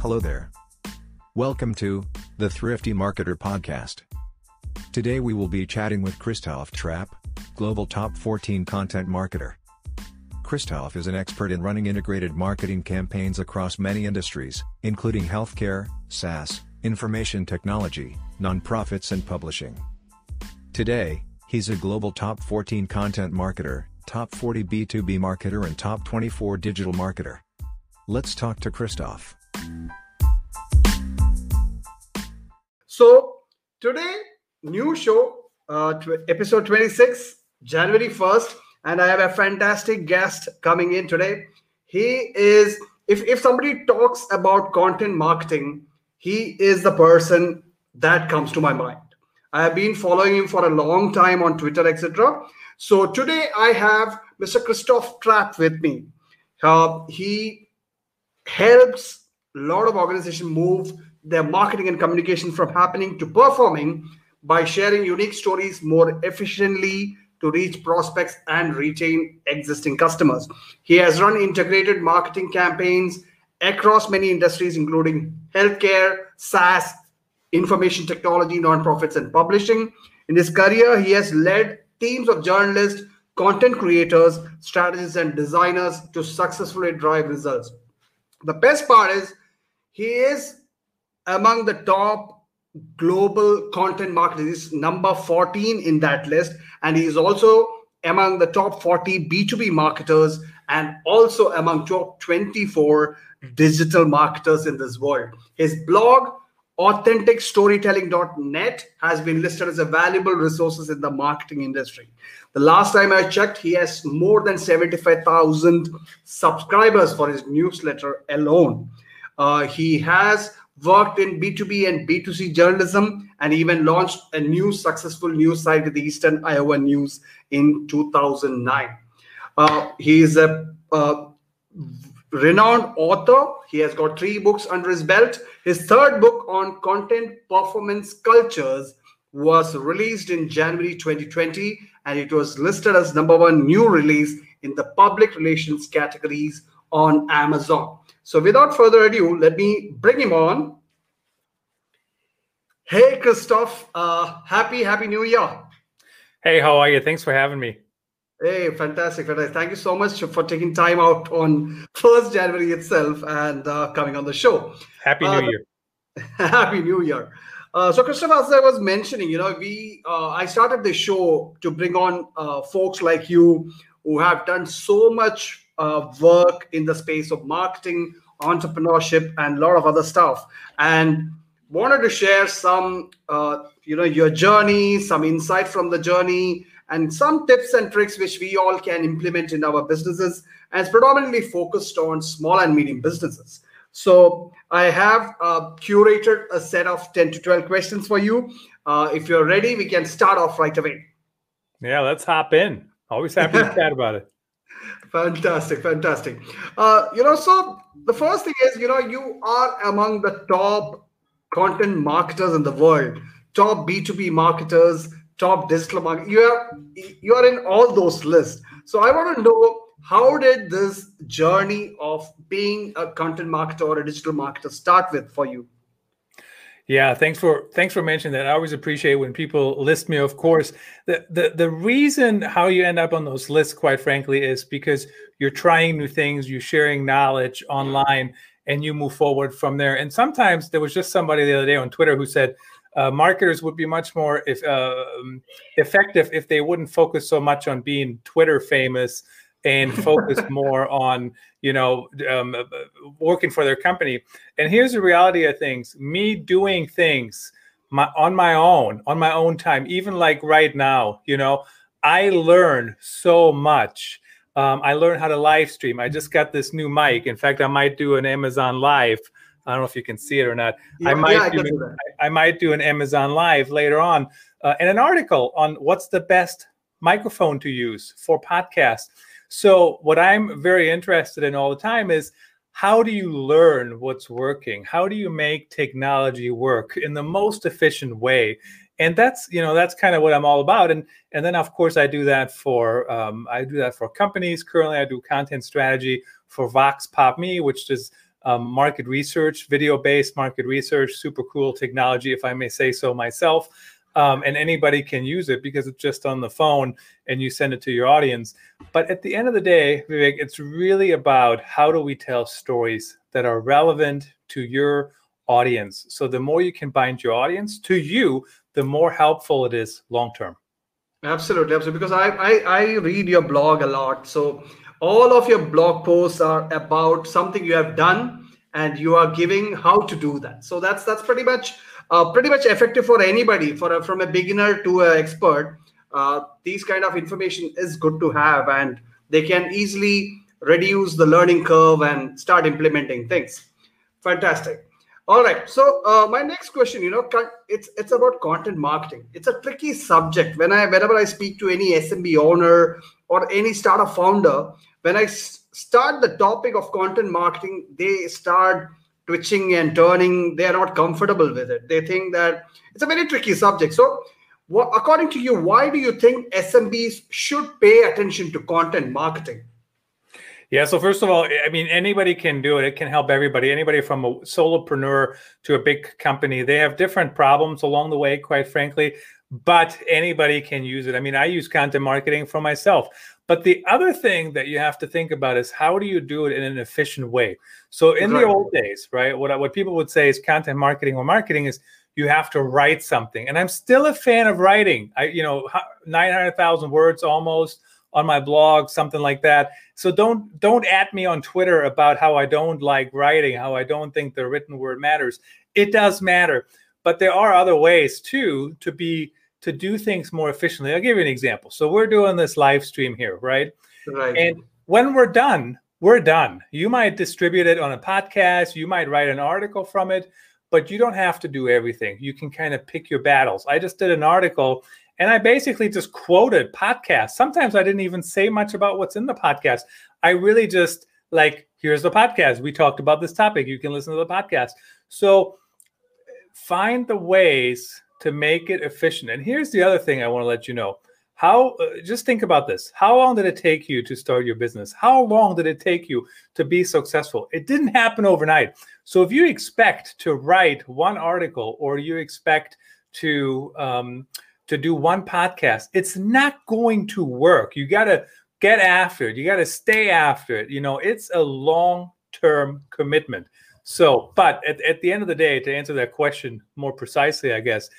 Hello there. Welcome to the Thrifty Marketer Podcast. Today we will be chatting with Christoph Trappe, Global Top 14 Content Marketer. Christoph is an expert in running integrated marketing campaigns across many industries, including healthcare, SaaS, information technology, nonprofits, and publishing. Today, he's a global top 14 content marketer, top 40 B2B marketer, and top 24 digital marketer. Let's talk to Christoph. So today, new show, uh, tw- episode 26, January 1st, and I have a fantastic guest coming in today. He is, if, if somebody talks about content marketing, he is the person that comes to my mind. I have been following him for a long time on Twitter, etc. So today I have Mr. Christoph Trappe with me. Uh, he helps a lot of organizations move their marketing and communication from happening to performing by sharing unique stories more efficiently to reach prospects and retain existing customers. He has run integrated marketing campaigns across many industries, including healthcare, SaaS, information technology, nonprofits, and publishing. In his career, he has led teams of journalists, content creators, strategists, and designers to successfully drive results. The best part is he is among the top global content marketers, He's number 14 in that list, and he is also among the top 40 B2B marketers and also among top 24 digital marketers in this world. His blog, authenticstorytelling.net, has been listed as a valuable resources in the marketing industry. The last time I checked, he has more than 75,000 subscribers for his newsletter alone. Uh, he has worked in B2B and B2C journalism and even launched a new successful news site the Eastern Iowa News in 2009. Uh, he is a uh, renowned author. He has got three books under his belt. His third book on content performance cultures was released in January 2020 and it was listed as number one new release in the public relations categories on Amazon. So without further ado, let me bring him on. Hey, Christoph. Uh, happy, happy New Year. Hey, how are you? Thanks for having me. Hey, fantastic, fantastic. Thank you so much for taking time out on 1st January itself and uh, coming on the show. Happy New Uh, Year. Happy New Year. Uh, so, Christoph, as I was mentioning, you know, we uh, I started the show to bring on uh, folks like you who have done so much uh, work in the space of marketing, entrepreneurship, and a lot of other stuff, and wanted to share some, uh, you know, your journey, some insight from the journey, and some tips and tricks which we all can implement in our businesses. And it's predominantly focused on small and medium businesses. So I have uh, curated a set of 10 to 12 questions for you. Uh, if you're ready, we can start off right away. Yeah, let's hop in. Always happy to chat about it. Fantastic, fantastic. Uh, you know, so the first thing is, you know, you are among the top content marketers in the world, top B2B marketers, top digital market. You are you are in all those lists. So I want to know how did this journey of being a content marketer or a digital marketer start with for you? Yeah, thanks for thanks for mentioning that. I always appreciate when people list me. Of course, the the the reason how you end up on those lists, quite frankly, is because you're trying new things, you're sharing knowledge mm-hmm. online, and you move forward from there. And sometimes there was just somebody the other day on Twitter who said uh, marketers would be much more if, uh, um, effective if they wouldn't focus so much on being Twitter famous and focus more on you know um, uh, working for their company. And here's the reality of things. Me doing things my, on my own on my own time even like right now you know i learn so much um, i learned how to live stream i just got this new mic in fact i might do an amazon live i don't know if you can see it or not Yeah, i might yeah, I do, can. I, I might do an amazon live later on uh, and an article on what's the best microphone to use for podcasts so, what I'm very interested in all the time is how do you learn what's working? How do you make technology work in the most efficient way? And that's you know that's kind of what I'm all about. And and then of course I do that for um, I do that for companies. Currently, I do content strategy for VoxPopMe, which is um, market research, video based market research, super cool technology, if I may say so myself. Um, and anybody can use it because it's just on the phone and you send it to your audience. But at the end of the day, Vivek, it's really about how do we tell stories that are relevant to your audience. So the more you can bind your audience to you, the more helpful it is long term. Absolutely, absolutely. Because I, I I read your blog a lot. So all of your blog posts are about something you have done and you are giving how to do that. So that's that's pretty much uh, pretty much effective for anybody, for a, from a beginner to an expert. Uh, these kind of information is good to have, and they can easily reduce the learning curve and start implementing things. Fantastic. All right. So uh, my next question, you know, it's it's about content marketing. It's a tricky subject. When I whenever I speak to any SMB owner or any startup founder, when I s- start the topic of content marketing, they start twitching and turning. They are not comfortable with it. They think that it's a very tricky subject. So, according to you, why do you think SMBs should pay attention to content marketing? Yeah. So first of all, I mean, anybody can do it. It can help everybody. Anybody from a solopreneur to a big company, they have different problems along the way, quite frankly. But anybody can use it. I mean, I use content marketing for myself. But the other thing that you have to think about is how do you do it in an efficient way? So in right. the old days, right, what what people would say is content marketing or marketing is you have to write something. And I'm still a fan of writing. I, you know, 900,000 words almost on my blog, something like that. So don't don't at me on Twitter about how I don't like writing, how I don't think the written word matters. It does matter, but there are other ways too to be to do things more efficiently. I'll give you an example. So we're doing this live stream here, right? Right. And when we're done, we're done. You might distribute it on a podcast, you might write an article from it, but you don't have to do everything. You can kind of pick your battles. I just did an article and I basically just quoted podcasts. Sometimes I didn't even say much about what's in the podcast. I really just like, here's the podcast. We talked about this topic. You can listen to the podcast. So find the ways to make it efficient. And here's the other thing I want to let you know. How uh, just think about this. How long did it take you to start your business? How long did it take you to be successful? It didn't happen overnight. So if you expect to write one article or you expect to um, to do one podcast, it's not going to work. You got to get after it. You got to stay after it. You know, it's a long term commitment. So, but at, at the end of the day, to answer that question more precisely, I guess,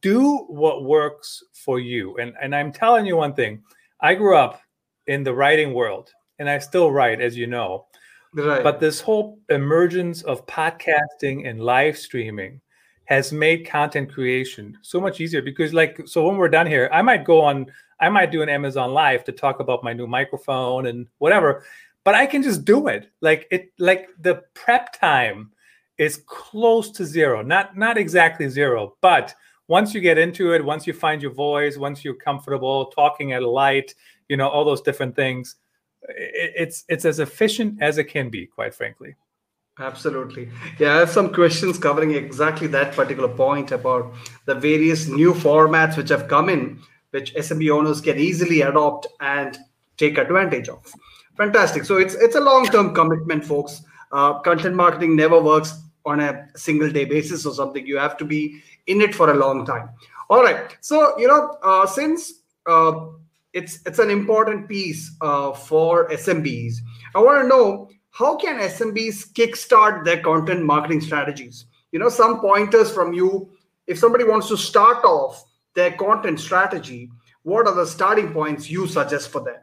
do what works for you. And and I'm telling you one thing. I grew up in the writing world, and I still write, as you know. Right. But this whole emergence of podcasting and live streaming has made content creation so much easier because like so when we're done here, I might go on I might do an Amazon live to talk about my new microphone and whatever, but I can just do it. Like it like the prep time is close to zero. Not not exactly zero, but once you get into it, once you find your voice, once you're comfortable talking at a light, you know, all those different things, it's it's as efficient as it can be, quite frankly. Absolutely. Yeah, I have some questions covering exactly that particular point about the various new formats which have come in, which SMB owners can easily adopt and take advantage of. Fantastic. So it's it's a long-term commitment, folks. Uh, content marketing never works on a single day basis or something. You have to be in it for a long time. All right. So you know, uh, since uh, it's it's an important piece uh, for SMBs, I want to know how can SMBs kickstart their content marketing strategies? You know, some pointers from you. If somebody wants to start off their content strategy, what are the starting points you suggest for them?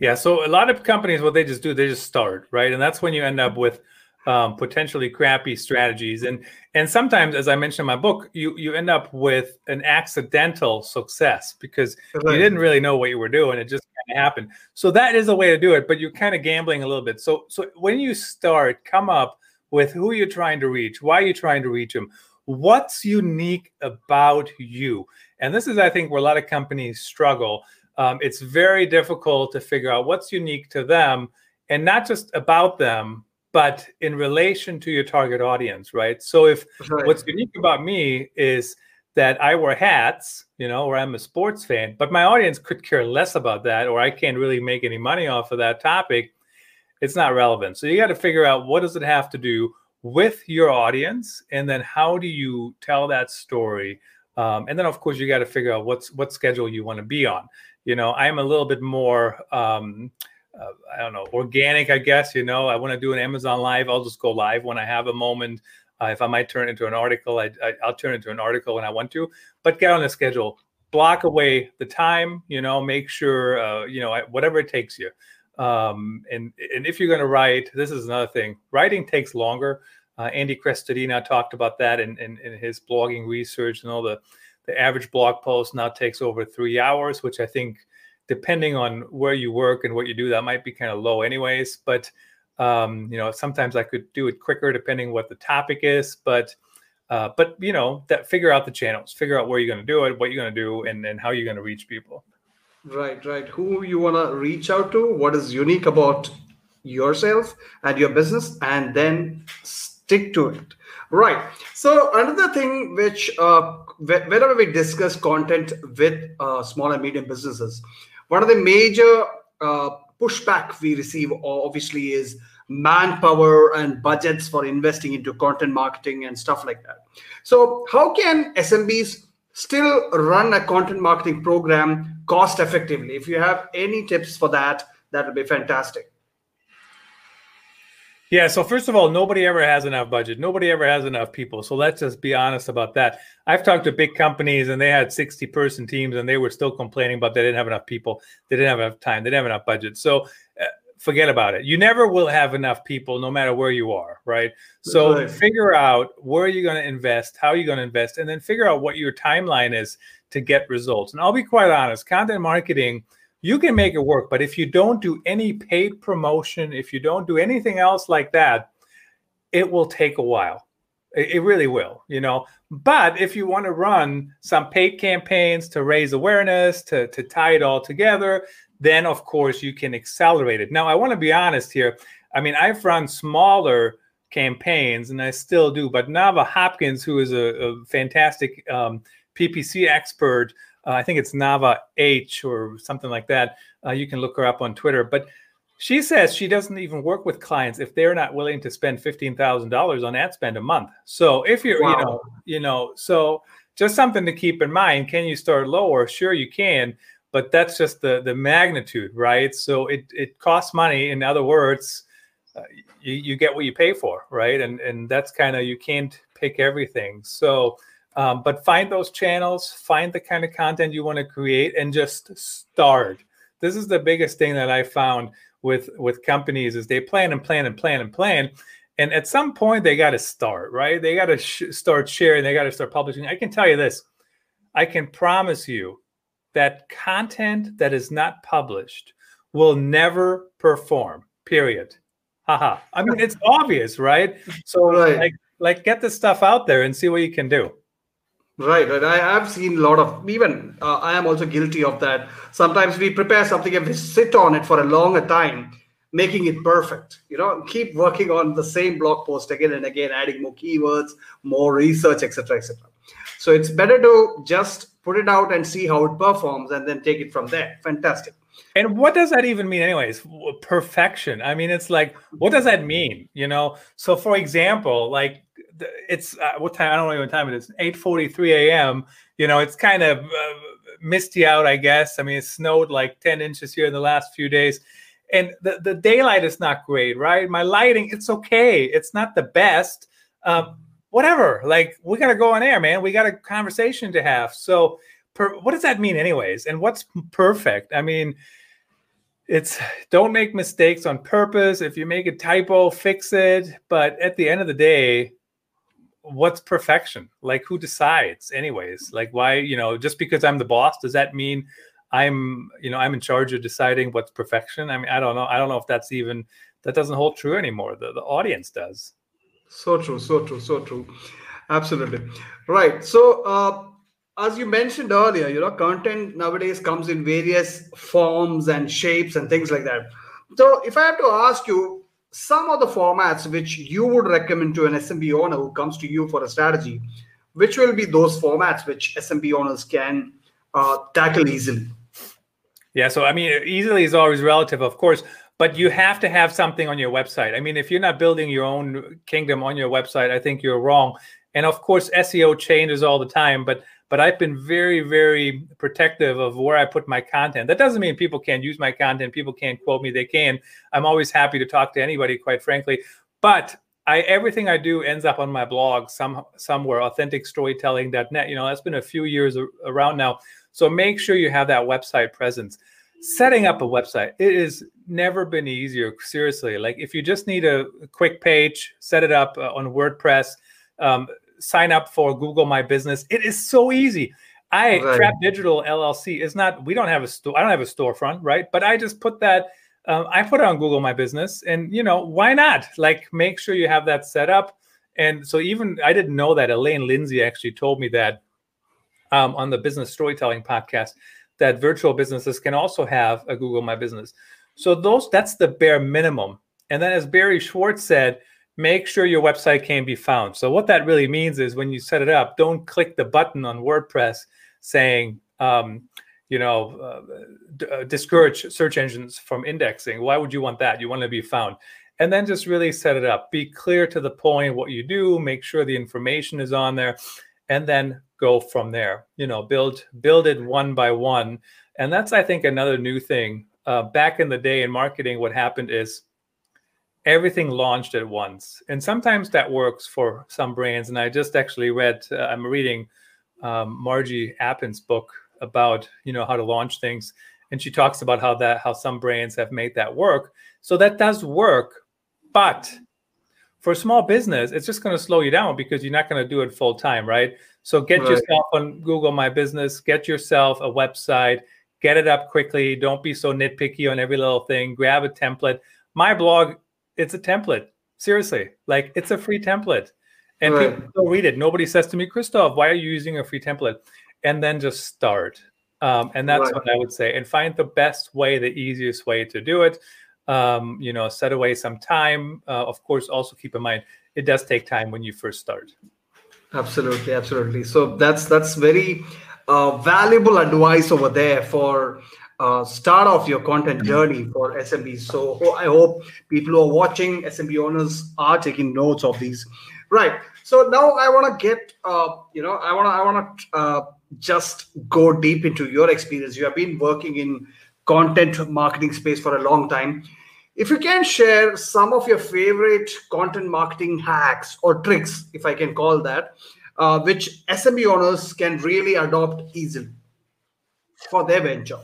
Yeah, so a lot of companies, what they just do, they just start, right? And that's when you end up with um, potentially crappy strategies. And and sometimes, as I mentioned in my book, you you end up with an accidental success because right. you didn't really know what you were doing. It just kind of happened. So that is a way to do it, but you're kind of gambling a little bit. So so when you start, come up with who you're trying to reach, why you're trying to reach them, what's unique about you. And this is, I think, where a lot of companies struggle. Um, it's very difficult to figure out what's unique to them and not just about them, but in relation to your target audience, right? So if right. what's unique about me is that I wear hats, you know, or I'm a sports fan, but my audience could care less about that, or I can't really make any money off of that topic. it's not relevant. So you got to figure out what does it have to do with your audience, and then how do you tell that story? Um, and then of course you got to figure out what's what schedule you want to be on. You know, I'm a little bit more. Um, uh, I don't know, organic, I guess. You know, I want to do an Amazon Live. I'll just go live when I have a moment. Uh, if I might turn into an article, I, I, will turn into an article when I want to. But get on the schedule, block away the time. You know, make sure uh, you know whatever it takes you. Um, and and if you're going to write, this is another thing. Writing takes longer. Uh, Andy Crestodina talked about that in, in, in his blogging research. And all the the average blog post now takes over three hours, which I think, depending on where you work and what you do, that might be kind of low, anyways. But um, you know, sometimes I could do it quicker depending what the topic is. But uh, but you know, that figure out the channels, figure out where you're going to do it, what you're going to do, and and how you're going to reach people. Right, right. Who you want to reach out to? What is unique about yourself and your business, and then stick to it. Right. So another thing which uh, whenever we discuss content with uh, small and medium businesses, one of the major uh, pushback we receive obviously is manpower and budgets for investing into content marketing and stuff like that. So how can SMBs still run a content marketing program cost effectively? If you have any tips for that, that would be fantastic. Yeah. So first of all, nobody ever has enough budget. Nobody ever has enough people. So let's just be honest about that. I've talked to big companies and they had 60 person teams and they were still complaining about they didn't have enough people. They didn't have enough time. They didn't have enough budget. So uh, forget about it. You never will have enough people no matter where you are. Right. So right. figure out where you're going to invest, how you're going to invest, and then figure out what your timeline is to get results. And I'll be quite honest, content marketing – you can make it work. But if you don't do any paid promotion, if you don't do anything else like that, it will take a while. It, really will, you know. But if you want to run some paid campaigns to raise awareness, to, to tie it all together, then of course you can accelerate it. Now, I want to be honest here. I mean, I've run smaller campaigns and I still do, but Navah Hopkins, who is a, a fantastic um, PPC expert, uh, I think it's Navah H or something like that. Uh, you can look her up on Twitter. But she says she doesn't even work with clients if they're not willing to spend fifteen thousand dollars on ad spend a month. So if you're, wow. you know, you know, so just something to keep in mind. Can you start lower? Sure, you can, but that's just the the magnitude, right? So it it costs money. In other words, uh, you you get what you pay for, right? And and that's kind of you can't pick everything. So um, but find those channels, find the kind of content you want to create, and just start. This is the biggest thing that I found with with companies is they plan and plan and plan and plan, and at some point they got to start. Right? They got to sh- start sharing. They got to start publishing. I can tell you this. I can promise you that content that is not published will never perform. Period. Haha. I mean, it's obvious, right? So, right. like, like get the stuff out there and see what you can do. Right, right. I have seen a lot of even uh, I am also guilty of that. Sometimes we prepare something and we sit on it for a longer time, making it perfect. You know, keep working on the same blog post again and again, adding more keywords, more research, etc., etc. So it's better to just put it out and see how it performs, and then take it from there. Fantastic. And what does that even mean, anyways? Perfection. I mean, it's like, what does that mean? You know. So, for example, like it's uh, what time? I don't know what time it is. Eight forty three a.m. You know, it's kind of uh, misty out. I guess. I mean, it snowed like ten inches here in the last few days, and the the daylight is not great, right? My lighting, it's okay. It's not the best. Um, whatever. Like we gotta go on air, man. We got a conversation to have. So, per, what does that mean, anyways? And what's perfect? I mean it's don't make mistakes on purpose. If you make a typo, fix it. But at the end of the day, what's perfection? Like who decides anyways? Like why, you know, just because I'm the boss, does that mean I'm, you know, I'm in charge of deciding what's perfection? I mean, I don't know. I don't know if that's even that doesn't hold true anymore. The the audience does. So true, so true, so true. Absolutely. Right. So uh as you mentioned earlier, you know, content nowadays comes in various forms and shapes and things like that. So if I have to ask you, some of the formats which you would recommend to an SMB owner who comes to you for a strategy, which will be those formats which SMB owners can uh, tackle easily? Yeah, so I mean, easily is always relative. Of course, but you have to have something on your website. I mean, if you're not building your own kingdom on your website, I think you're wrong. And of course, SEO changes all the time, but but I've been very, very protective of where I put my content. That doesn't mean people can't use my content. People can't quote me. They can. I'm always happy to talk to anybody, quite frankly. But I everything I do ends up on my blog some somewhere, authenticstorytelling.net. You know, that's been a few years around now. So make sure you have that website presence. Setting up a website, it has never been easier. Seriously, like if you just need a quick page, set it up uh, on WordPress. Um, sign up for Google My Business. It is so easy. I right. Trappe Digital LLC is not. We don't have a store. I don't have a storefront, right? But I just put that. Um, I put it on Google My Business, and you know why not? Like make sure you have that set up. And so even I didn't know that Elaine Lindsay actually told me that um, on the Business Storytelling podcast that virtual businesses can also have a Google My Business. So those that's the bare minimum. And then as Barry Schwartz said, make sure your website can be found. So what that really means is when you set it up, don't click the button on WordPress saying, um, you know, uh, d- uh, discourage search engines from indexing. Why would you want that? You want to be found. And then just really set it up. Be clear to the point what you do. Make sure the information is on there, and then go from there. You know, build build it one by one. And that's I think another new thing. Uh, back in the day in marketing, what happened is everything launched at once. And sometimes that works for some brands. And i just actually read uh, i'm reading um, margie appen's book about you know how to launch things. And she talks about how that how some brands have made that work. So that does work. But for a small business it's just going to slow you down because you're not going to do it full time right? So get right. yourself on google my business get yourself a website get it up quickly. Don't be so nitpicky on every little thing. Grab a template. My blog it's a template. Seriously, like it's a free template, and right. people don't read it. Nobody says to me, Christoph, why are you using a free template? And then just start. Um, and that's right. what I would say. And find the best way, the easiest way to do it. Um, you know, set away some time. Uh, of course, also keep in mind it does take time when you first start. Absolutely, absolutely. So that's that's very uh, valuable advice over there for uh, start off your content journey for SMBs. So I hope people who are watching SMB owners are taking notes of these. Right. So now I want to get, uh, you know, I want to, I want to uh, just go deep into your experience. You have been working in content marketing space for a long time. If you can share some of your favorite content marketing hacks or tricks, if I can call that, uh, which SMB owners can really adopt easily for their venture.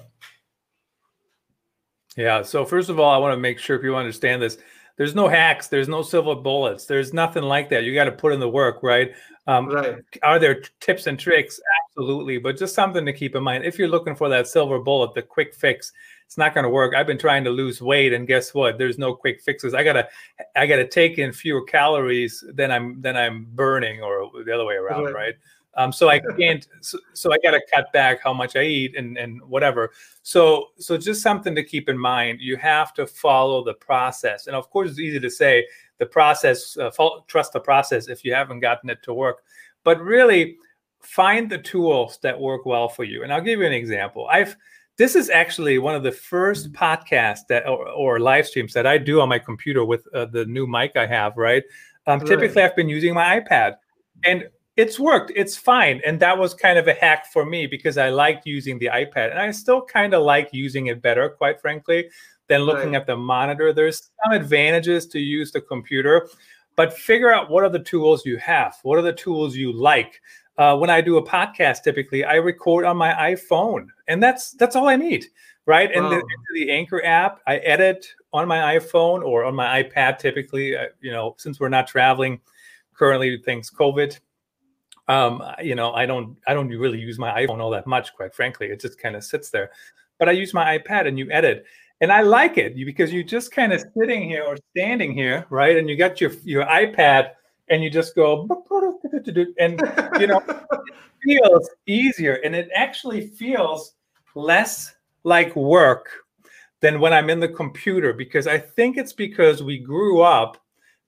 Yeah. So first of all, I want to make sure people understand this. There's no hacks. There's no silver bullets. There's nothing like that. You got to put in the work, right? Um, right. Are there tips and tricks? Absolutely. But just something to keep in mind. If you're looking for that silver bullet, the quick fix, it's not going to work. I've been trying to lose weight, and guess what? There's no quick fixes. I gotta, I gotta take in fewer calories than I'm than I'm burning, or the other way around, right? right? Um, so I can't. So, so I got to cut back how much I eat and and whatever. So so just something to keep in mind. You have to follow the process, and of course, it's easy to say the process. Uh, trust the process if you haven't gotten it to work, but really find the tools that work well for you. And I'll give you an example. I've this is actually one of the first podcasts that or, or live streams that I do on my computer with uh, the new mic I have. Right. Um, right. Typically, I've been using my iPad, and it's worked. It's fine. And that was kind of a hack for me because I liked using the iPad. And I still kind of like using it better, quite frankly, than looking right. at the monitor. There's some advantages to use the computer, but figure out what are the tools you have. What are the tools you like? Uh, when I do a podcast, typically I record on my iPhone, and that's that's all I need, right? Wow. And the, the Anchor app, I edit on my iPhone or on my iPad. Typically, uh, you know, since we're not traveling currently, thanks COVID, um, you know, I don't I don't really use my iPhone all that much, quite frankly. It just kind of sits there. But I use my iPad and you edit. And I like it because you're just kind of sitting here or standing here, right? And you got your your iPad and you just go and you know it feels easier and it actually feels less like work than when I'm in the computer because I think it's because we grew up.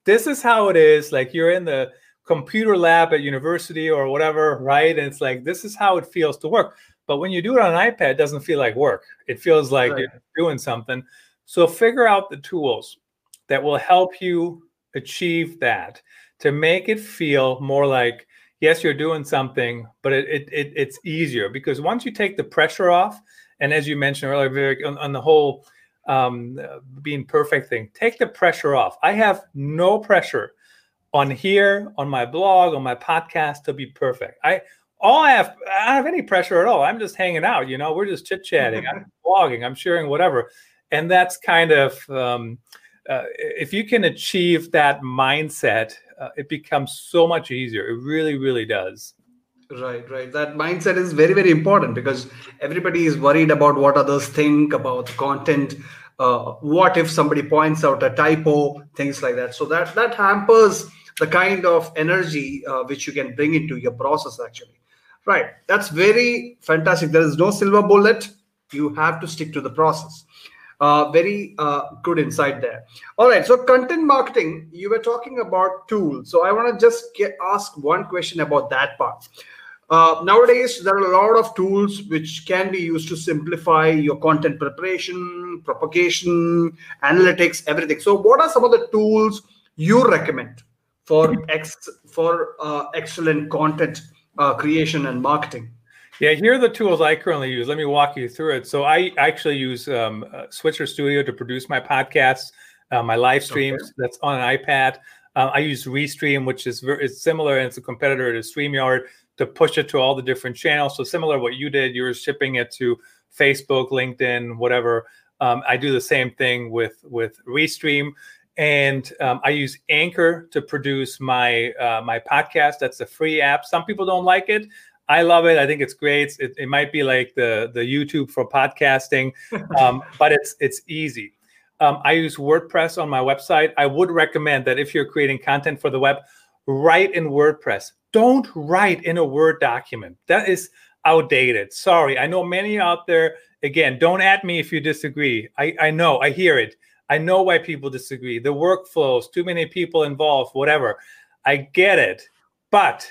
This is how it is. Like you're in the computer lab at university or whatever, right? And it's like this is how it feels to work. But when you do it on an iPad, it doesn't feel like work. It feels like right. you're doing something. So figure out the tools that will help you achieve that to make it feel more like yes you're doing something but it, it, it, it's easier because once you take the pressure off and as you mentioned earlier on, on the whole um, being perfect thing take the pressure off i have no pressure on here on my blog on my podcast to be perfect i all i have i don't have any pressure at all i'm just hanging out you know we're just chit chatting i'm blogging i'm sharing whatever and that's kind of um, uh, if you can achieve that mindset, uh, it becomes so much easier. It really, really does. Right, right. That mindset is very, very important because everybody is worried about what others think about content. Uh, what if somebody points out a typo, things like that. So that that hampers the kind of energy uh, which you can bring into your process. Actually, right. That's very fantastic. There is no silver bullet. You have to stick to the process. Uh, very uh, good insight there. All right. So, content marketing, you were talking about tools. So, I want to just get, ask one question about that part. Uh, nowadays, there are a lot of tools which can be used to simplify your content preparation, propagation, analytics, everything. So, what are some of the tools you recommend for ex for uh, excellent content uh, creation and marketing? Yeah, here are the tools I currently use. Let me walk you through it. So I actually use um, uh, Switcher Studio to produce my podcasts, uh, my live streams. Okay. That's on an iPad. Uh, I use Restream, which is very, it's similar and it's a competitor to StreamYard to push it to all the different channels. So similar to what you did, you're shipping it to Facebook, LinkedIn, whatever. Um, I do the same thing with with Restream, and um, I use Anchor to produce my uh, my podcast. That's a free app. Some people don't like it. I love it. I think it's great. It, it might be like the the YouTube for podcasting, um, but it's it's easy. Um, I use WordPress on my website. I would recommend that if you're creating content for the web, write in WordPress. Don't write in a Word document. That is outdated. Sorry. I know many out there. Again, don't at me if you disagree. I, I know. I hear it. I know why people disagree. The workflows, too many people involved, whatever. I get it. But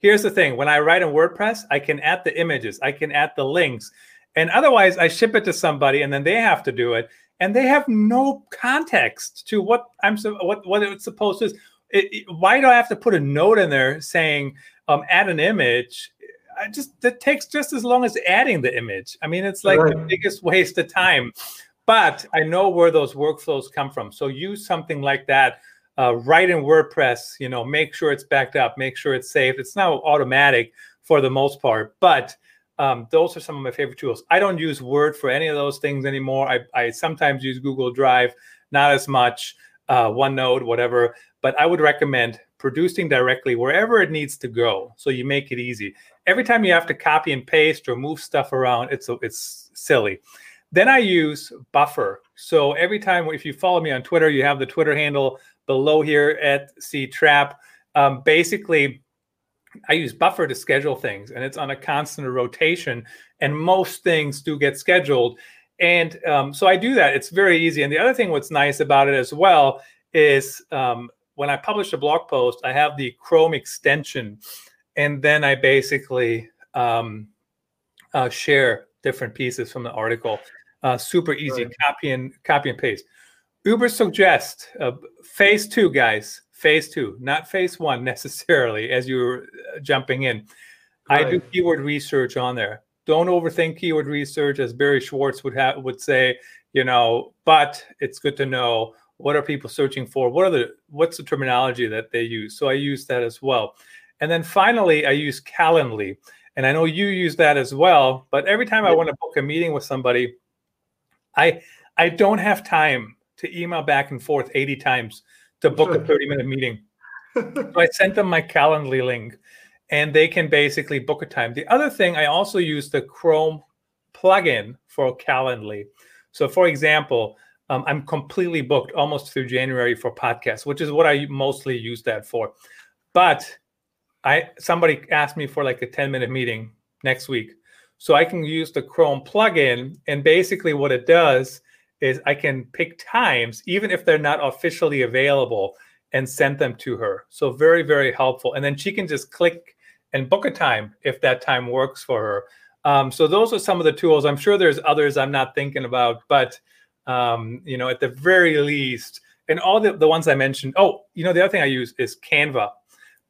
here's the thing when I write in WordPress, I can add the images, I can add the links. And otherwise, I ship it to somebody and then they have to do it. And they have no context to what I'm what what it's supposed to. It, it, why do I have to put a note in there saying um, add an image? I just that takes just as long as adding the image. I mean, it's like right. the biggest waste of time. But I know where those workflows come from. So use something like that uh, write in WordPress, you know, make sure it's backed up, make sure it's safe. It's now automatic for the most part, but um, those are some of my favorite tools. I don't use Word for any of those things anymore. I, I sometimes use Google Drive, not as much, uh, OneNote, whatever, but I would recommend producing directly wherever it needs to go so you make it easy. Every time you have to copy and paste or move stuff around, it's, it's silly. Then I use Buffer. So every time, if you follow me on Twitter, you have the Twitter handle below here at C Trap. Um, basically, I use Buffer to schedule things, and it's on a constant rotation. And most things do get scheduled, and um, so I do that. It's very easy. And the other thing, what's nice about it as well, is um, when I publish a blog post, I have the Chrome extension, and then I basically um, uh, share different pieces from the article. Uh, super easy, copy and copy and paste. Ubersuggest uh, phase two, guys. Phase two, not phase one necessarily. As you're uh, jumping in, right. I do keyword research on there. Don't overthink keyword research, as Barry Schwartz would have would say. You know, but it's good to know what are people searching for. What are the what's the terminology that they use? So I use that as well. And then finally, I use Calendly, and I know you use that as well. But every time I want to book a meeting with somebody, I I don't have time to email back and forth 80 times to book a 30 minute meeting. so I sent them my Calendly link and they can basically book a time. The other thing, I also use the Chrome plugin for Calendly. So, for example, um, I'm completely booked almost through January for podcasts, which is what I mostly use that for. But I somebody asked me for like a 10 minute meeting next week. So I can use the Chrome plugin, and basically what it does is I can pick times, even if they're not officially available, and send them to her. So very, very helpful. And then she can just click and book a time if that time works for her. Um, so those are some of the tools. I'm sure there's others I'm not thinking about, but Um, you know, at the very least, and all the, the ones I mentioned. Oh, you know, the other thing I use is Canva.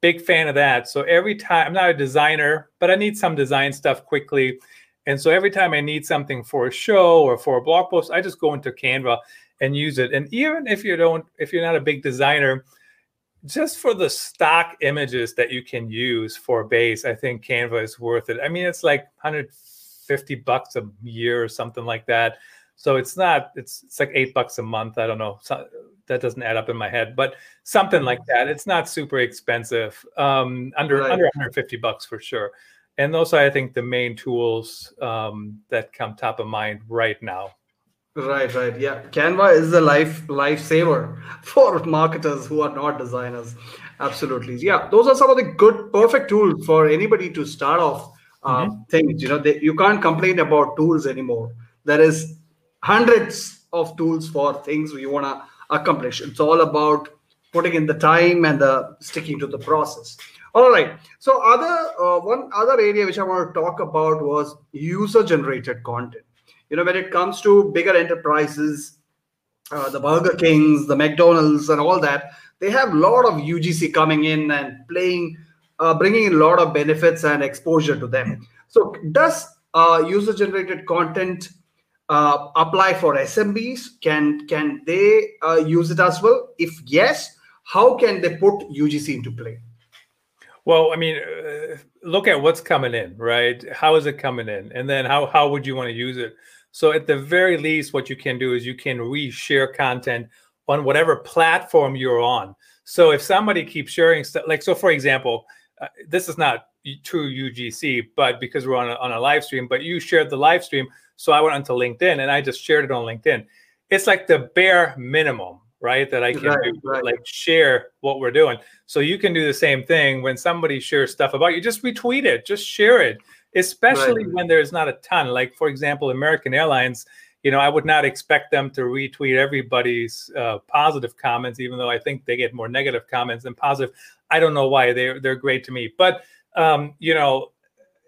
Big fan of that. So every time I'm not a designer, but I need some design stuff quickly. And so every time I need something for a show or for a blog post, I just go into Canva and use it. And even if you don't, if you're not a big designer, just for the stock images that you can use for base, I think Canva is worth it. I mean, it's like 150 bucks a year or something like that. So it's not, it's it's like eight bucks a month. I don't know. That doesn't add up in my head, but something like that. It's not super expensive. Um, under right. under 150 bucks for sure. And those are, I think, the main tools um, that come top of mind right now. Right, right. Yeah. Canva is the life lifesaver for marketers who are not designers. Absolutely. Yeah. Those are some of the good, perfect tools for anybody to start off uh, mm-hmm. things. You know, they, you can't complain about tools anymore. There is hundreds of tools for things you want to accomplish. It's all about putting in the time and the sticking to the process. All right. So other uh, one other area which I want to talk about was user generated content you know when it comes to bigger enterprises uh, the burger kings the mcdonald's and all that they have a lot of ugc coming in and playing uh, bringing in a lot of benefits and exposure to them so does uh, user generated content uh, apply for smbs can can they uh, use it as well if yes how can they put ugc into play well, I mean, uh, look at what's coming in, right? How is it coming in, and then how how would you want to use it? So at the very least, what you can do is you can reshare content on whatever platform you're on. So if somebody keeps sharing stuff, like so, for example, uh, this is not true UGC, but because we're on a, on a live stream, but you shared the live stream, so I went onto LinkedIn and I just shared it on LinkedIn. It's like the bare minimum, right? That I can right, do, right. like share what we're doing. So you can do the same thing when somebody shares stuff about you. Just retweet it, just share it especially right. when there's not a ton. Like, for example, American Airlines, you know, I would not expect them to retweet everybody's uh, positive comments, even though I think they get more negative comments than positive. I don't know why they're they're great to me, but um, you know,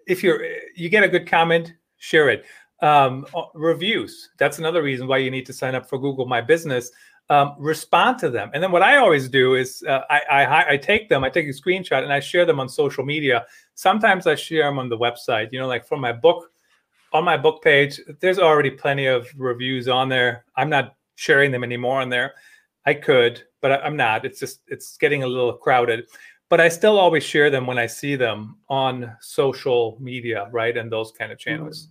if you're you get a good comment, share it. Um, uh, reviews. That's another reason why you need to sign up for Google My Business. Um, respond to them, and then what I always do is uh, I, I I take them, I take a screenshot, and I share them on social media Sometimes I share them on the website. You know, like for my book, on my book page, there's already plenty of reviews on there. I'm not sharing them anymore on there. I could, but I'm not. It's just it's getting a little crowded. But I still always share them when I see them on social media, right, and those kind of channels.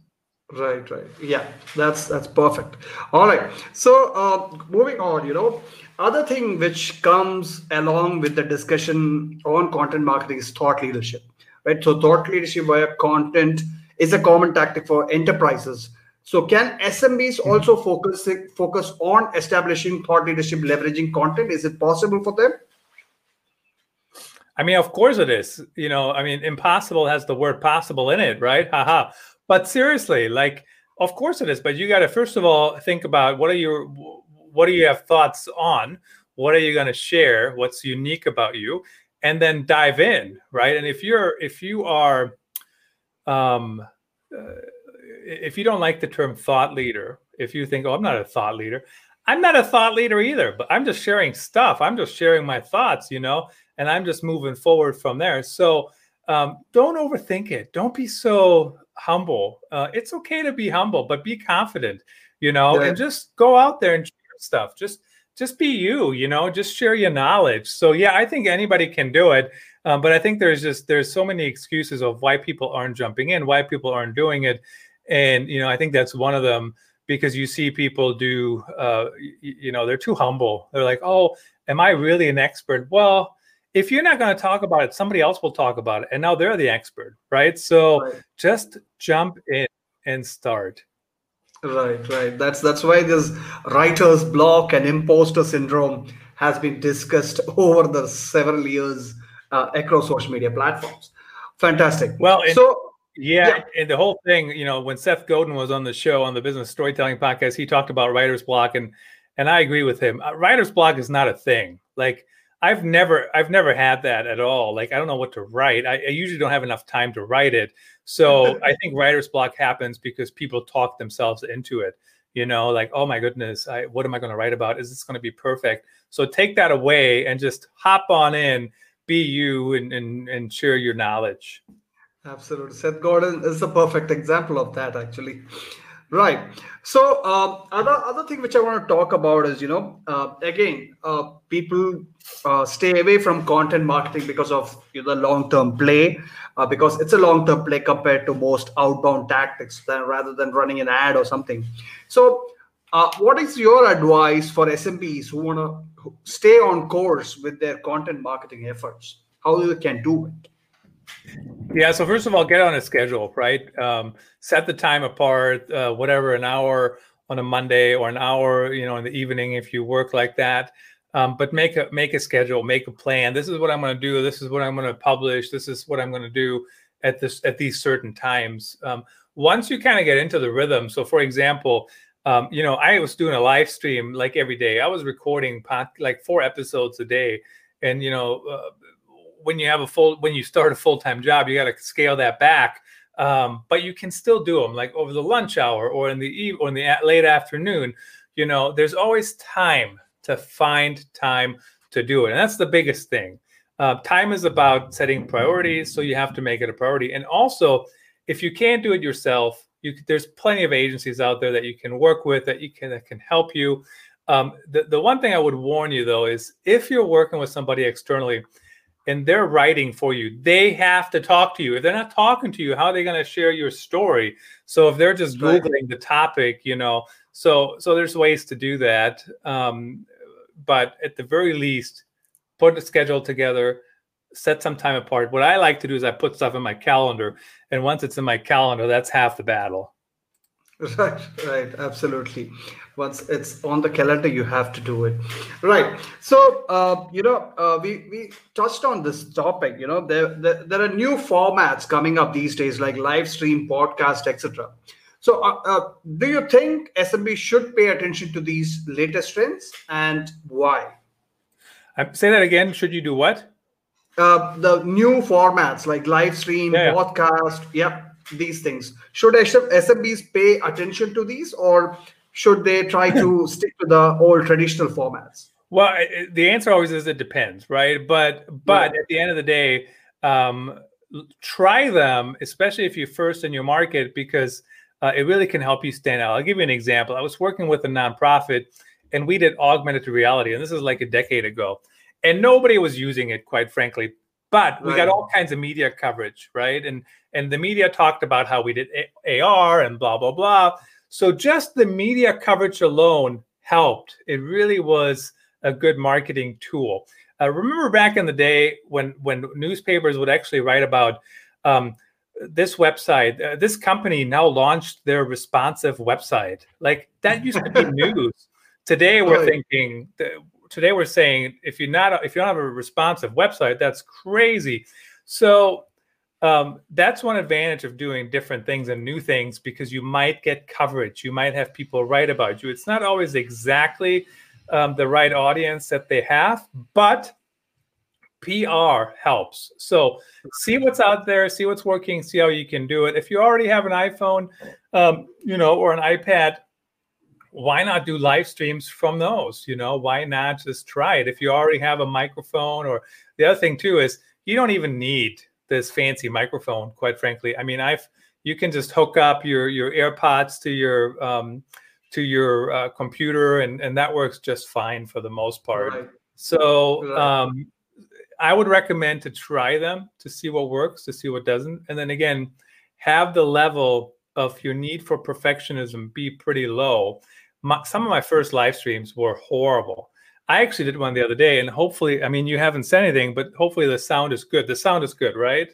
Right, right. Yeah, that's that's perfect. All right. So uh, moving on, you know, other thing which comes along with the discussion on content marketing is thought leadership right? So thought leadership via content is a common tactic for enterprises. So can SMBs hmm. also focus focus on establishing thought leadership, leveraging content? Is it possible for them? I mean, of course it is. You know, I mean, impossible has the word possible in it, right? Haha. But seriously, like, of course it is. But you got to first of all think about what are your what do you have thoughts on? What are you going to share? What's unique about you? and then dive in right and if you're if you are um uh, if you don't like the term thought leader if you think oh i'm not a thought leader i'm not a thought leader either but i'm just sharing stuff i'm just sharing my thoughts you know and i'm just moving forward from there so um, don't overthink it don't be so humble uh, it's okay to be humble but be confident you know yeah. and just go out there and share stuff. Just just be you you know just share your knowledge. So yeah i think anybody can do it um, but i think there's just there's so many excuses of why people aren't jumping in why people aren't doing it. And you know i think that's one of them because you see people do uh, you, you know they're too humble. They're like oh am i really an expert? Well if you're not going to talk about it somebody else will talk about it and now they're the expert right so right. just jump in and start Right, right. That's that's why this writer's block and imposter syndrome has been discussed over the several years uh, across social media platforms. Fantastic. Well, and, so yeah, yeah, and the whole thing, you know, when Seth Godin was on the show on the Business Storytelling Podcast, he talked about writer's block, and and I agree with him. Uh, writer's block is not a thing. Like I've never I've never had that at all. Like I don't know what to write. I, I usually don't have enough time to write it. So I think writer's block happens because people talk themselves into it. you know like oh my goodness I, what am i going to write about is this going to be perfect so take that away and just hop on in be you and, and, and share your knowledge absolutely seth godin is a perfect example of that actually right. So um, other other thing which i want to talk about is you know uh, again uh, people uh, stay away from content marketing because of you know, the long term play uh, because it's a long term play compared to most outbound tactics than, rather than running an ad or something. So uh, what is your advice for SMBs who want to stay on course with their content marketing efforts? How they can do it yeah. So first of all, get on a schedule, right? Um, set the time apart, uh, whatever, an hour on a Monday or an hour, you know, in the evening if you work like that. Um, but make a make a schedule, make a plan. This is what I'm going to do. This is what I'm going to publish. This is what I'm going to do at this at these certain times. Um, once you kind of get into the rhythm. So, for example, um, you know, I was doing a live stream like every day. I was recording pod, like four episodes a day, and you know, uh, when you have a full when you start a full-time job you got to scale that back um, but you can still do them like over the lunch hour or in the eve or in the late afternoon you know there's always time to find time to do it and that's the biggest thing. Uh, time is about setting priorities so you have to make it a priority and also if you can't do it yourself you, there's plenty of agencies out there that you can work with that you can that can help you. Um, the, the one thing i would warn you though is if you're working with somebody externally and they're writing for you. They have to talk to you. If they're not talking to you, how are they going to share your story? So if they're just googling right. the topic, you know, so so there's ways to do that. Um, but at the very least, put a schedule together, set some time apart. What I like to do is I put stuff in my calendar, and once it's in my calendar, that's half the battle. Right, right, absolutely. Once it's on the calendar, you have to do it. Right. So, uh, you know, uh, we we touched on this topic. You know, there, there there are new formats coming up these days, like live stream, podcast, etc. So, uh, uh do you think SMB should pay attention to these latest trends, and why? I say that again. Should you do what? Uh, the new formats like live stream, yeah, podcast. Yep these things. Should SMBs pay attention to these, or should they try to stick to the old traditional formats? Well, the answer always is it depends, right? But but yeah. at the end of the day, um, try them, especially if you're first in your market, because uh, it really can help you stand out. I'll give you an example. I was working with a nonprofit, and we did augmented reality, and this is like a decade ago, and nobody was using it, quite frankly. But we right. got all kinds of media coverage, right? And and the media talked about how we did AR and blah blah blah. So just the media coverage alone helped. It really was a good marketing tool. Uh, remember back in the day when when newspapers would actually write about um, this website, uh, this company now launched their responsive website. Like that used to be news. Today we're thinking. Today we're saying if you're not if you don't have a responsive website, that's crazy. So um, that's one advantage of doing different things and new things because you might get coverage. You might have people write about you. It's not always exactly um, the right audience that they have, but PR helps. So see what's out there, see what's working, see how you can do it. If you already have an iPhone, um, you know, or an iPad, why not do live streams from those? You know, why not just try it? If you already have a microphone, or the other thing too is you don't even need this fancy microphone. Quite frankly, I mean, I've you can just hook up your your AirPods to your um, to your uh, computer, and and that works just fine for the most part. Right. So um, I would recommend to try them to see what works, to see what doesn't, and then again, have the level of your need for perfectionism be pretty low. My, some of my first live streams were horrible I actually did one the other day, and hopefully, I mean, you haven't said anything, but hopefully the sound is good. The sound is good, right?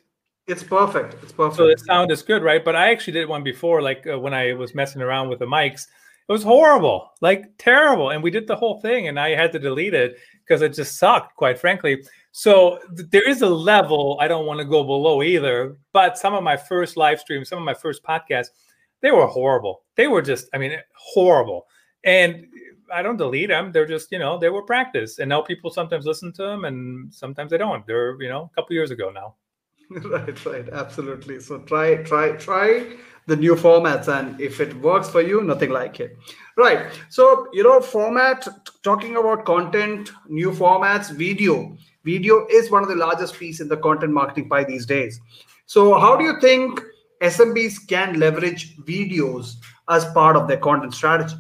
It's perfect. It's perfect. So the sound is good, right? But I actually did one before, like uh, when I was messing around with the mics. It was horrible, like terrible. And we did the whole thing, and I had to delete it because it just sucked, quite frankly. So th- there is a level I don't want to go below either. But some of my first live streams, some of my first podcasts, they were horrible. They were just, I mean, horrible. And I don't delete them. They're just, you know, they were practice. And now people sometimes listen to them and sometimes they don't. They're, you know, a couple years ago now. right, right. Absolutely. So try, try, try the new formats and if it works for you nothing like it right so you know format talking about content new formats video video is one of the largest piece in the content marketing pie these days so how do you think smbs can leverage videos as part of their content strategy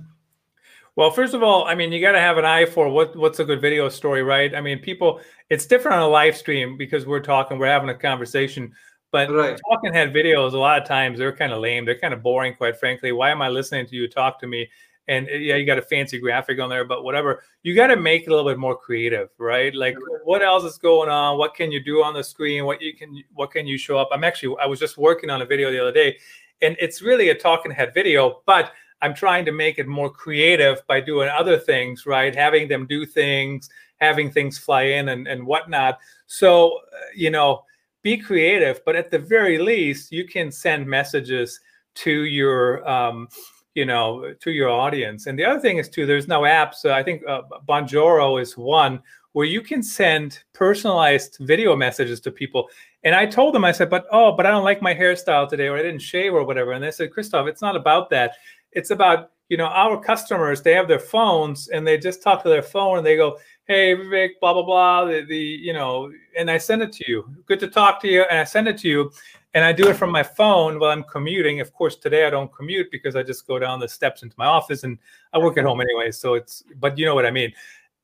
well, first of all, I mean, you got to have an eye for what what's a good video story, right? I mean, people, it's different on a live stream because we're talking, we're having a conversation. But right. talking head videos, a lot of times they're kind of lame. They're kind of boring, quite frankly. Why am I listening to you talk to me? And uh, yeah, you got a fancy graphic on there, but whatever. You got to make it a little bit more creative, right? Like, what else is going on? What can you do on the screen? What you can, what can you show up? I'm actually, I was just working on a video the other day, and it's really a talking head video, but I'm trying to make it more creative by doing other things, right? Having them do things, having things fly in and, and whatnot. So, uh, you know, be creative, but at the very least, you can send messages to your, um, you know, to your audience. And the other thing is too, there's no apps. I think uh, Bonjoro is one where you can send personalized video messages to people. And I told them, I said, but oh, but I don't like my hairstyle today, or I didn't shave, or whatever. And they said, Christoph, it's not about that. It's about you know our customers. They have their phones, and they just talk to their phone, and they go, hey Vivek, blah blah blah. The, the you know, and I send it to you. Good to talk to you, and I send it to you, and I do it from my phone while I'm commuting. Of course, today I don't commute because I just go down the steps into my office, and I work at home anyway. So it's, but you know what I mean,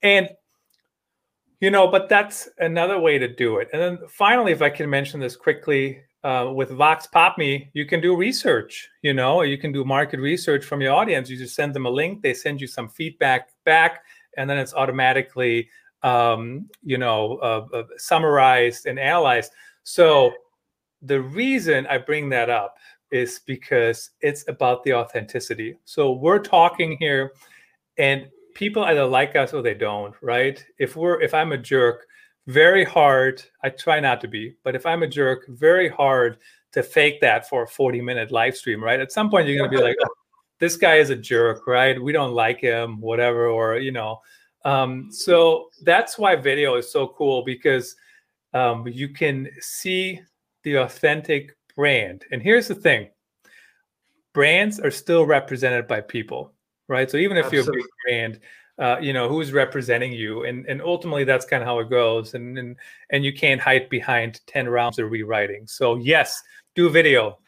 and you know, but that's another way to do it. And then finally, if I can mention this quickly, uh, with VoxPopMe, you can do research, you know, you can do market research from your audience. You just send them a link, they send you some feedback back and then it's automatically um, you know uh, uh, summarized and analyzed. So the reason i bring that up is because it's about the authenticity. So we're talking here and people either like us or they don't right? If we're if i'm a jerk very hard i try not to be but if i'm a jerk very hard to fake that for a 40 minute live stream right at some point you're going to be like oh, this guy is a jerk, right? We don't like him, whatever, or you know. Um, so that's why video is so cool because um, you can see the authentic brand. And here's the thing: brands are still represented by people, right? So even if Absolutely. you're a big brand, uh, you know who's representing you, and and ultimately that's kind of how it goes. And and and you can't hide behind ten rounds of rewriting. So yes, do video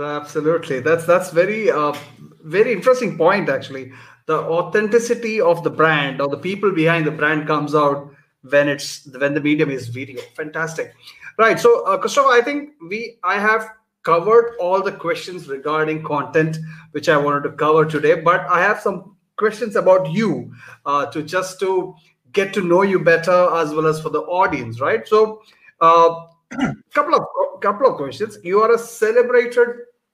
Absolutely, that's that's very uh, very interesting point. Actually, the authenticity of the brand or the people behind the brand comes out when it's when the medium is video. Fantastic, right? So, uh, Christopher, I think we I have covered all the questions regarding content which I wanted to cover today, but I have some questions about you uh, to just to get to know you better as well as for the audience, right? So. Uh, couple of couple of questions. You are a celebrated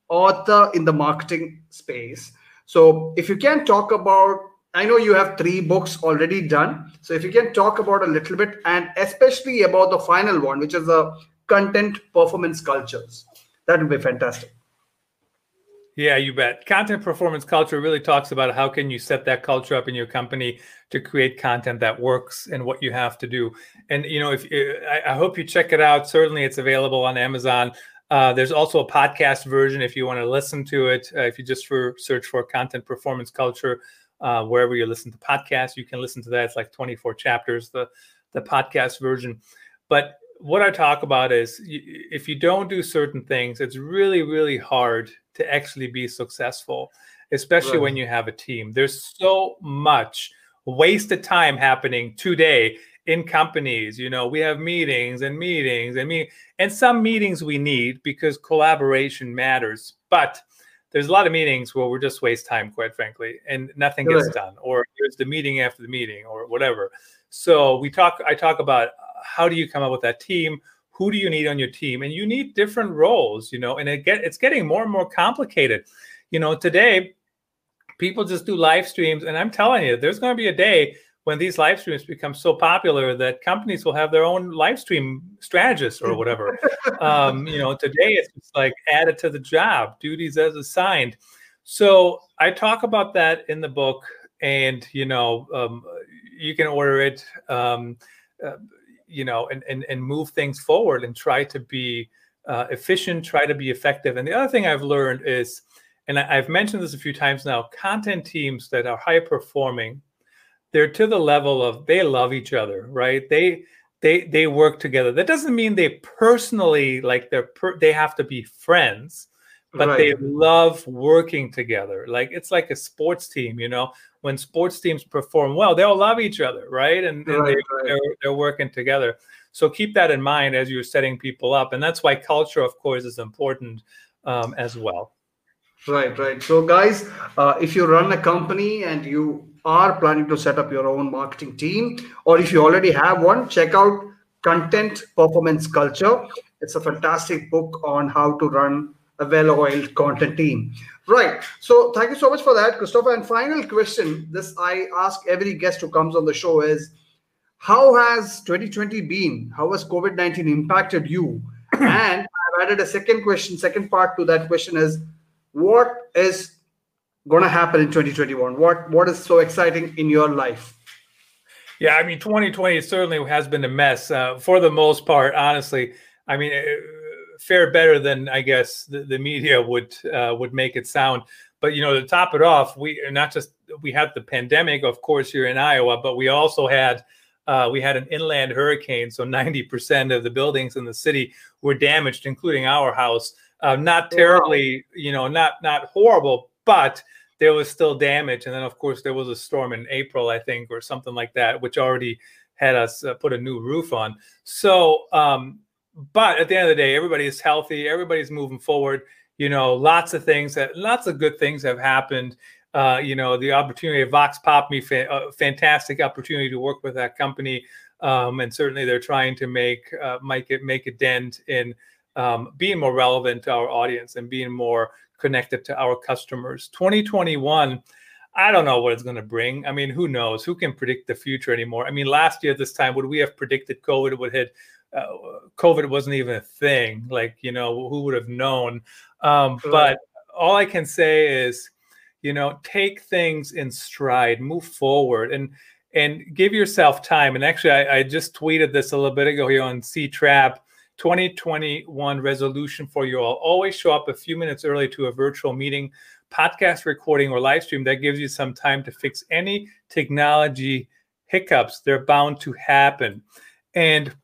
author in the marketing space. So if you can talk about, I know you have three books already done. So if you can talk about a little bit and especially about the final one, which is the content performance cultures, that would be fantastic. Yeah, you bet. Content performance culture really talks about how can you set that culture up in your company to create content that works and what you have to do. And you know, if I, hope you check it out. Certainly, it's available on Amazon. Uh, there's also a podcast version if you want to listen to it. Uh, if you just for search for content performance culture uh, wherever you listen to podcasts, you can listen to that. It's like 24 chapters, the the podcast version. But what I talk about is if you don't do certain things, it's really, really hard to actually be successful, especially right. when you have a team. There's so much wasted time happening today in companies. You know, we have meetings and meetings and me and some meetings we need because collaboration matters. But there's a lot of meetings where we're just waste time, quite frankly, and nothing gets done, or there's the meeting after the meeting, or whatever. So we talk. I talk about how do you come up with that team? Who do you need on your team? And you need different roles you know and it get it's getting more and more complicated. You know today people just do live streams and i'm telling you there's going to be a day when these live streams become so popular that companies will have their own live stream strategists or whatever. Um, you know today it's just like added to the job duties as assigned. So i talk about that in the book and you know um, you can order it um, uh, you know and, and and move things forward and try to be uh, efficient, try to be effective. And the other thing I've learned is, and I, I've mentioned this a few times now, content teams that are high performing, they're to the level of they love each other, right? They they they work together. That doesn't mean they personally like they're per, they have to be friends, but right. they love working together. Like it's like a sports team, you know. When sports teams perform well, they all love each other, right? And, and right, they, They're, they're working together. So keep that in mind as you're setting people up, and that's why culture, of course, is important um, as well. Right, right. So, guys, uh, if you run a company and you are planning to set up your own marketing team, or if you already have one, check out Content Performance Culture. It's a fantastic book on how to run a well-oiled content team. Right. So, thank you so much for that, Christopher. And final question: This I ask every guest who comes on the show is, how has 2020 been? How has COVID 19 impacted you? and I've added a second question. Second part to that question is, what is going to happen in 2021? What what is so exciting in your life? Yeah, I mean, 2020 certainly has been a mess uh, for the most part. Honestly, I mean, uh, fare better than I guess the, the media would uh, would make it sound. But you know, to top it off, we not just we had the pandemic, of course, here in Iowa, but we also had uh, we had an inland hurricane, so 90% of the buildings in the city were damaged, including our house. Uh, not terribly, you know, not not horrible, but there was still damage. And then, of course, there was a storm in April, I think, or something like that, which already had us uh, put a new roof on. So, um, but at the end of the day, everybody is healthy, everybody's moving forward. You know, lots of things that lots of good things have happened. Uh, you know, the opportunity of VoxPopMe, fa- uh, fantastic opportunity to work with that company. Um, and certainly they're trying to make uh, make it make a dent in um, being more relevant to our audience and being more connected to our customers. 2021, I don't know what it's going to bring. I mean, who knows? Who can predict the future anymore? I mean, last year this time, would we have predicted COVID would hit? Uh, COVID wasn't even a thing. Like, you know, who would have known? Um, but all I can say is, you know, take things in stride, move forward, and and give yourself time. And actually, I, I just tweeted this a little bit ago here on CTrappe 2021 resolution for you all. Always show up a few minutes early to a virtual meeting, podcast recording, or live stream. That gives you some time to fix any technology hiccups. They're bound to happen. And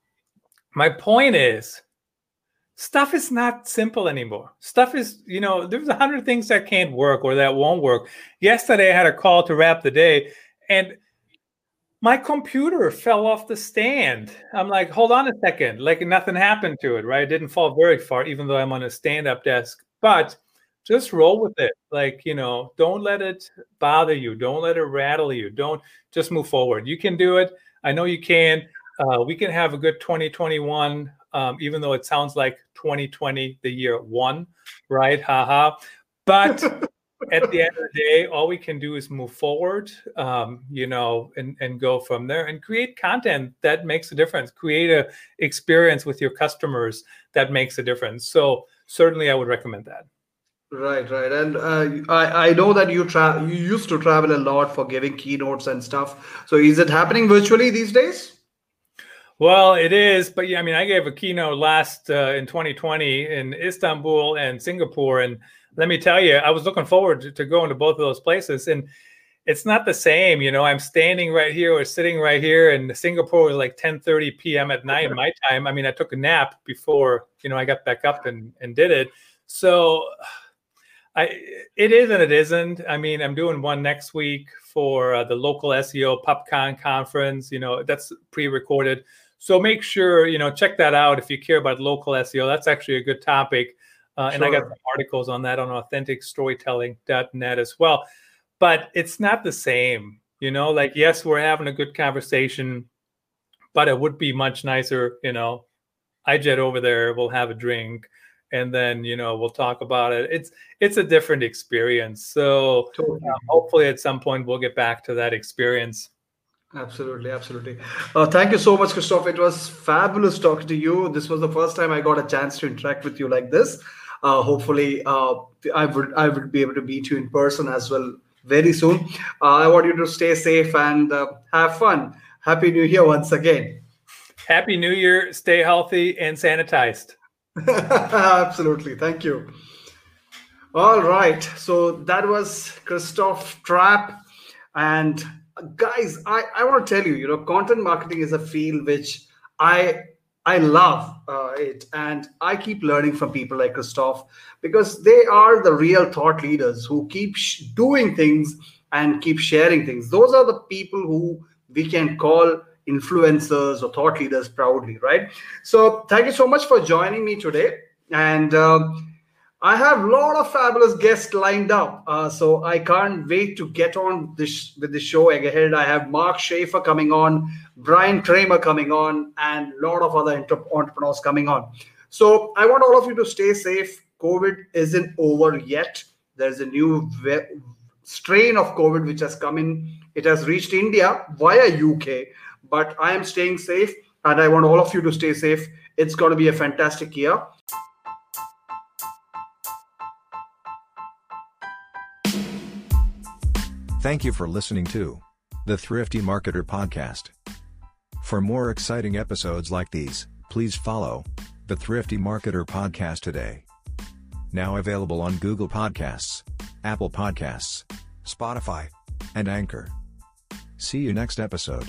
my point is, stuff is not simple anymore. Stuff is, you know, there's a hundred things that can't work or that won't work. Yesterday, I had a call to wrap the day, and my computer fell off the stand. I'm like, hold on a second. Like nothing happened to it, right? It didn't fall very far, even though I'm on a stand up desk. But just roll with it. Like, you know, don't let it bother you. Don't let it rattle you. Don't just move forward. You can do it. I know you can. Uh, we can have a good 2021, um, even though it sounds like 2020, the year one, right? Haha. But at the end of the day, all we can do is move forward, um, you know, and, and go from there and create content that makes a difference. Create a experience with your customers that makes a difference. So certainly, I would recommend that. Right, right, and uh, I I know that you tra- you used to travel a lot for giving keynotes and stuff. So is it happening virtually these days? Well, it is, but yeah, I mean, I gave a keynote last uh, in 2020 in Istanbul and Singapore, and let me tell you, I was looking forward to, to going to both of those places, and it's not the same. You know, I'm standing right here or sitting right here, and Singapore was like 10:30 p.m. at night my time. I mean, I took a nap before you know I got back up and and did it. So. I, it is and it isn't. I mean, I'm doing one next week for uh, the local SEO PubCon conference. You know, that's pre-recorded. So make sure you know check that out if you care about local SEO. That's actually a good topic. Uh, and I got some articles on that on authenticstorytelling.net as well. But it's not the same, you know, like, yes, we're having a good conversation, but it would be much nicer, you know, I jet over there, we'll have a drink and then you know we'll talk about it it's it's a different experience so totally. uh, hopefully at some point we'll get back to that experience absolutely absolutely uh, thank you so much christoph it was fabulous talking to you this was the first time i got a chance to interact with you like this uh, hopefully, uh, I would I would be able to meet you in person as well very soon. Uh, I want you to stay safe and uh, have fun. Happy New Year once again. Happy New Year. Stay healthy and sanitized. Absolutely. Thank you. All right. So that was Christoph Trappe. And guys, I, I want to tell you, you know, content marketing is a field which I I love uh, it, and I keep learning from people like Christoph because they are the real thought leaders who keep sh- doing things and keep sharing things. Those are the people who we can call influencers or thought leaders proudly, right? So, thank you so much for joining me today, and. Um, I have a lot of fabulous guests lined up, uh, so I can't wait to get on this with the show ahead. I have Mark Schaefer coming on, Bryan Kramer coming on, and a lot of other entrepreneurs coming on. So I want all of you to stay safe. COVID isn't over yet. There's a new strain of COVID which has come in. It has reached India via UK, but I am staying safe, and I want all of you to stay safe. It's going to be a fantastic year. Thank you for listening to the Thrifty Marketer Podcast. For more exciting episodes like these, please follow the Thrifty Marketer Podcast today. Now available on Google Podcasts, Apple Podcasts, Spotify, and Anchor. See you next episode.